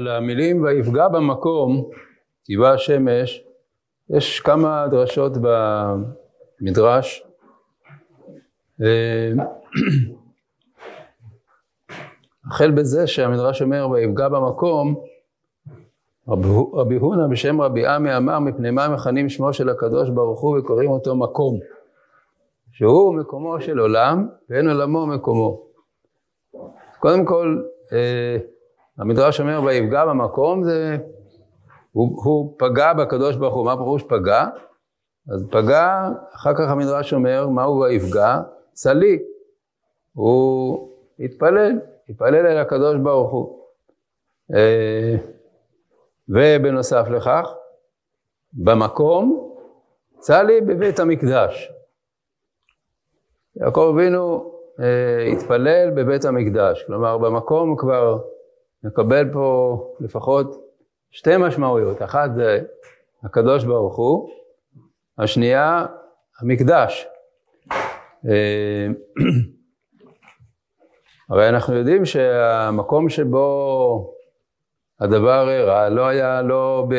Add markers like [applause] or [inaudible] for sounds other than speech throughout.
על המילים ויפגע במקום, טבעה השמש, יש כמה דרשות במדרש. החל בזה שהמדרש אומר ויפגע במקום, רבי הונא בשם רבי עמי אמר מפני מה מכנים שמו של הקדוש ברוך הוא וקוראים אותו מקום, שהוא מקומו של עולם ואין עולמו מקומו. קודם כל, אה, המדרש אומר ויפגע במקום, זה, הוא, הוא פגע בקדוש ברוך הוא, מה פירוש פגע? אז פגע, אחר כך המדרש אומר, מה הוא ויפגע? צלי. הוא התפלל, התפלל אל הקדוש ברוך הוא. אה, ובנוסף לכך, במקום, צלי בבית המקדש. יעקב אבינו אה, התפלל בבית המקדש, כלומר במקום כבר מקבל פה לפחות שתי משמעויות, אחת זה הקדוש ברוך הוא, השנייה המקדש. אה, [clears throat] הרי אנחנו יודעים שהמקום שבו הדבר אירע לא היה לא, ב,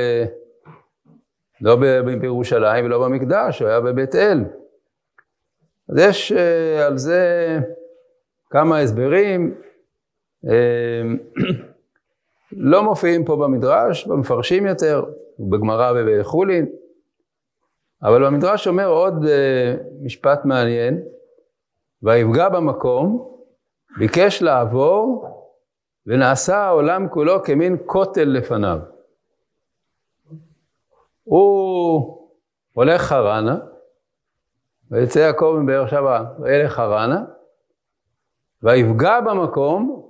לא בירושלים ולא במקדש, הוא היה בבית אל. אז יש אה, על זה כמה הסברים, אה, [clears throat] לא מופיעים פה במדרש, במפרשים יותר, בגמרא ובחולין, אבל במדרש אומר עוד אה, משפט מעניין, ויפגע במקום, ביקש לעבור, ונעשה העולם כולו כמין כותל לפניו. הוא הולך חרנה, ויצא יעקב מבאר שבע וילך חרנה, ויפגע במקום,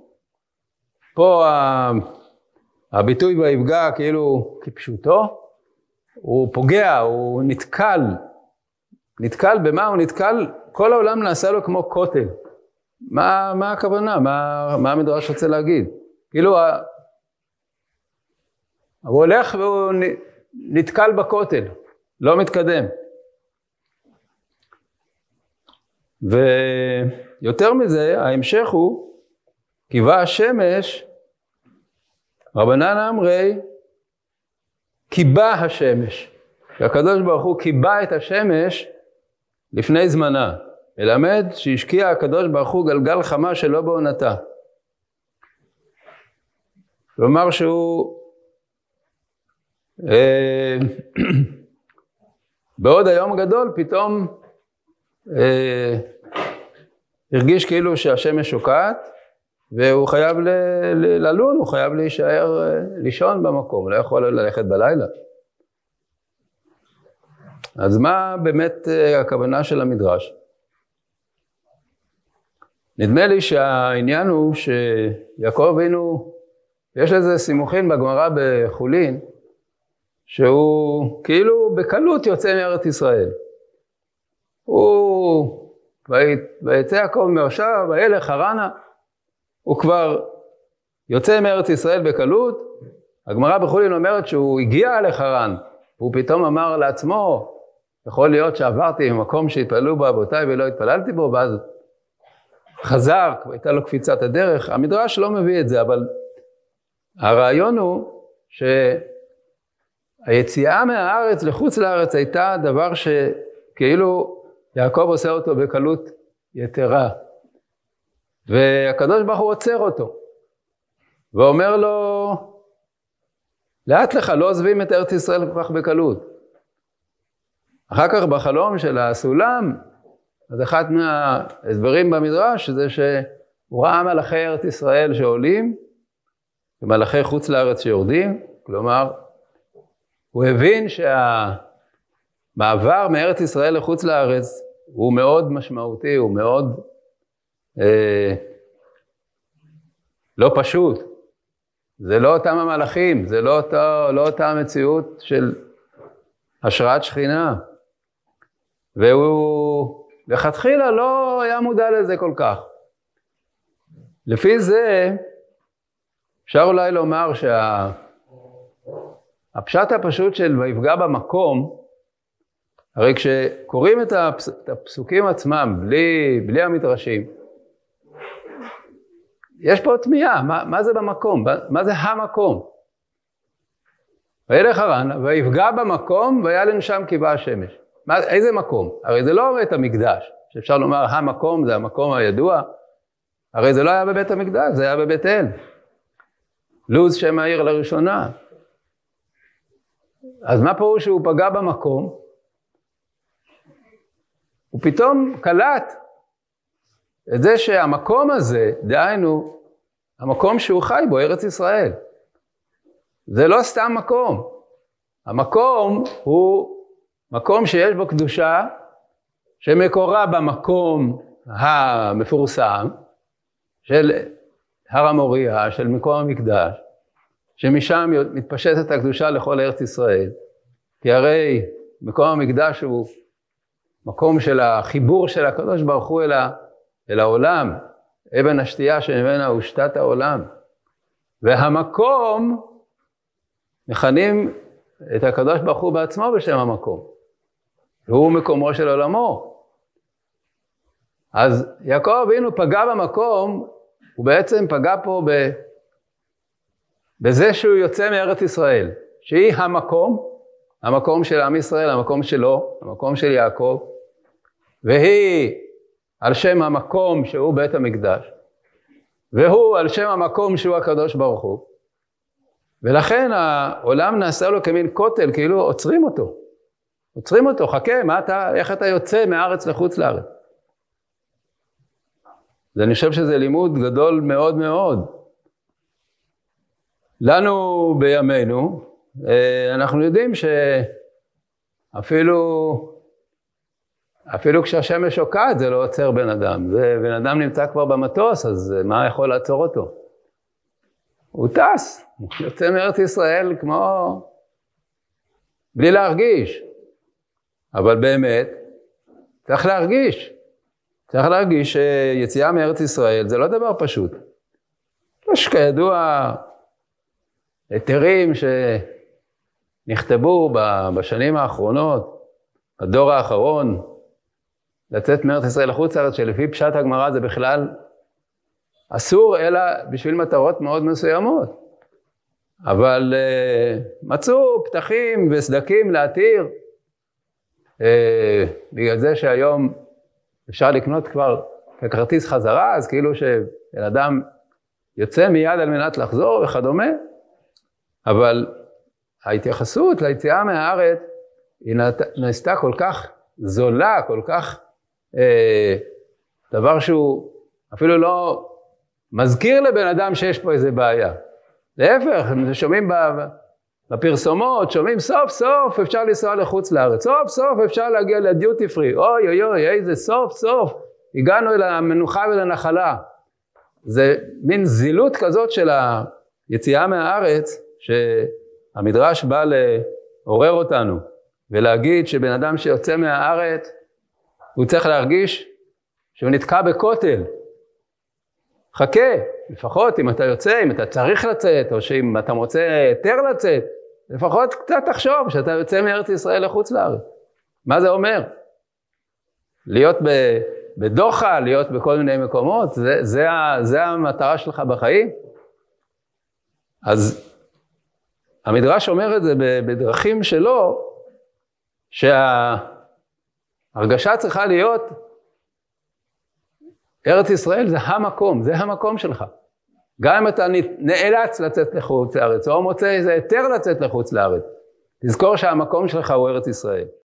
פה הביטוי ויפגע כאילו כפשוטו, הוא פוגע, הוא נתקל. נתקל במה? הוא נתקל, כל העולם נעשה לו כמו כותל. מה, מה הכוונה? מה, מה המדרש רוצה להגיד? כאילו, הוא הולך והוא נתקל בכותל, לא מתקדם. ויותר מזה, ההמשך הוא, קיבה השמש, רבנן אמרי, קיבה השמש. שהקדוש ברוך הוא קיבה את השמש לפני זמנה. מלמד שהשקיע הקדוש ברוך הוא גלגל חמה שלא בעונתה. כלומר שהוא אה, [clears throat] בעוד היום הגדול פתאום אה, הרגיש כאילו שהשמש שוקעת והוא חייב ללון, הוא חייב להישאר, אה, לישון במקום, לא יכול ללכת בלילה. אז מה באמת אה, הכוונה של המדרש? נדמה לי שהעניין הוא שיעקב אבינו, יש לזה סימוכין בגמרא בחולין, שהוא כאילו בקלות יוצא מארץ ישראל. הוא, ויצא יעקב מהושע, וילך חרנה, הוא כבר יוצא מארץ ישראל בקלות. הגמרא בחולין אומרת שהוא הגיע לחרן, והוא פתאום אמר לעצמו, יכול להיות שעברתי ממקום שהתפללו בו אבותיי ולא התפללתי בו, ואז חזר, הייתה לו קפיצת הדרך. המדרש לא מביא את זה, אבל הרעיון הוא שהיציאה מהארץ לחוץ לארץ הייתה דבר שכאילו יעקב עושה אותו בקלות יתרה. והקדוש ברוך הוא עוצר אותו, ואומר לו, לאט לך, לא עוזבים את ארץ ישראל כל כך בקלות. אחר כך בחלום של הסולם, אז אחד מההסברים במדרש זה שהוא ראה מלאכי ארץ ישראל שעולים, ומלאכי חוץ לארץ שיורדים, כלומר, הוא הבין שהמעבר מארץ ישראל לחוץ לארץ הוא מאוד משמעותי, הוא מאוד אה, לא פשוט. זה לא אותם המלאכים, זה לא, אותו, לא אותה המציאות של השראת שכינה. והוא לכתחילה לא היה מודע לזה כל כך. לפי זה, אפשר אולי לומר שהפשט שה... הפשוט של ויפגע במקום, הרי כשקוראים את, הפס... את הפסוקים עצמם, בלי, בלי המדרשים, יש פה תמיהה, מה, מה זה במקום? מה זה המקום? וילך הרן, ויפגע במקום, וילן שם כי באה השמש. מה, איזה מקום? הרי זה לא בית המקדש, שאפשר לומר המקום זה המקום הידוע, הרי זה לא היה בבית המקדש, זה היה בבית אל. לוז שם העיר לראשונה. אז מה פירוש שהוא פגע במקום? הוא פתאום קלט את זה שהמקום הזה, דהיינו, המקום שהוא חי בו, ארץ ישראל, זה לא סתם מקום. המקום הוא מקום שיש בו קדושה, שמקורה במקום המפורסם של הר המוריה, של מקום המקדש, שמשם מתפשטת הקדושה לכל ארץ ישראל. כי הרי מקום המקדש הוא מקום של החיבור של הקדוש ברוך הוא אל, ה, אל העולם, אבן השתייה שממנה הושתת העולם. והמקום, מכנים את הקדוש ברוך הוא בעצמו בשם המקום. והוא מקומו של עולמו. אז יעקב אבינו פגע במקום, הוא בעצם פגע פה ב... בזה שהוא יוצא מארץ ישראל, שהיא המקום, המקום של עם ישראל, המקום שלו, המקום של יעקב, והיא על שם המקום שהוא בית המקדש, והוא על שם המקום שהוא הקדוש ברוך הוא, ולכן העולם נעשה לו כמין כותל, כאילו עוצרים אותו. עוצרים אותו, חכה, מה אתה, איך אתה יוצא מהארץ לחוץ לארץ? ואני חושב שזה לימוד גדול מאוד מאוד. לנו בימינו, אה, אנחנו יודעים שאפילו אפילו כשהשמש שוקעת זה לא עוצר בן אדם. ובן אדם נמצא כבר במטוס, אז מה יכול לעצור אותו? הוא טס, יוצא מארץ ישראל כמו... בלי להרגיש. אבל באמת, צריך להרגיש. צריך להרגיש שיציאה מארץ ישראל זה לא דבר פשוט. יש כידוע היתרים שנכתבו בשנים האחרונות, הדור האחרון, לצאת מארץ ישראל לחוץ לארץ, שלפי פשט הגמרא זה בכלל אסור, אלא בשביל מטרות מאוד מסוימות. אבל uh, מצאו פתחים וסדקים להתיר, uh, בגלל זה שהיום אפשר לקנות כבר ככרטיס חזרה, אז כאילו שבן אדם יוצא מיד על מנת לחזור וכדומה, אבל ההתייחסות ליציאה מהארץ היא נעשתה כל כך זולה, כל כך דבר שהוא אפילו לא מזכיר לבן אדם שיש פה איזה בעיה. להפך, שומעים בפרסומות, שומעים סוף סוף אפשר לנסוע לחוץ לארץ, סוף סוף אפשר להגיע לדיוטי פרי, אוי אוי אוי, איזה סוף סוף הגענו אל המנוחה ולנחלה. זה מין זילות כזאת של היציאה מהארץ, שהמדרש בא לעורר אותנו ולהגיד שבן אדם שיוצא מהארץ הוא צריך להרגיש שהוא נתקע בכותל. חכה, לפחות אם אתה יוצא, אם אתה צריך לצאת, או שאם אתה מוצא היתר לצאת, לפחות קצת תחשוב שאתה יוצא מארץ ישראל לחוץ לארץ. מה זה אומר? להיות בדוחה, להיות בכל מיני מקומות, זה, זה, זה המטרה שלך בחיים? אז המדרש אומר את זה בדרכים שלו, שה... הרגשה צריכה להיות, ארץ ישראל זה המקום, זה המקום שלך. גם אם אתה נאלץ לצאת לחוץ לארץ, או מוצא איזה היתר לצאת לחוץ לארץ, תזכור שהמקום שלך הוא ארץ ישראל.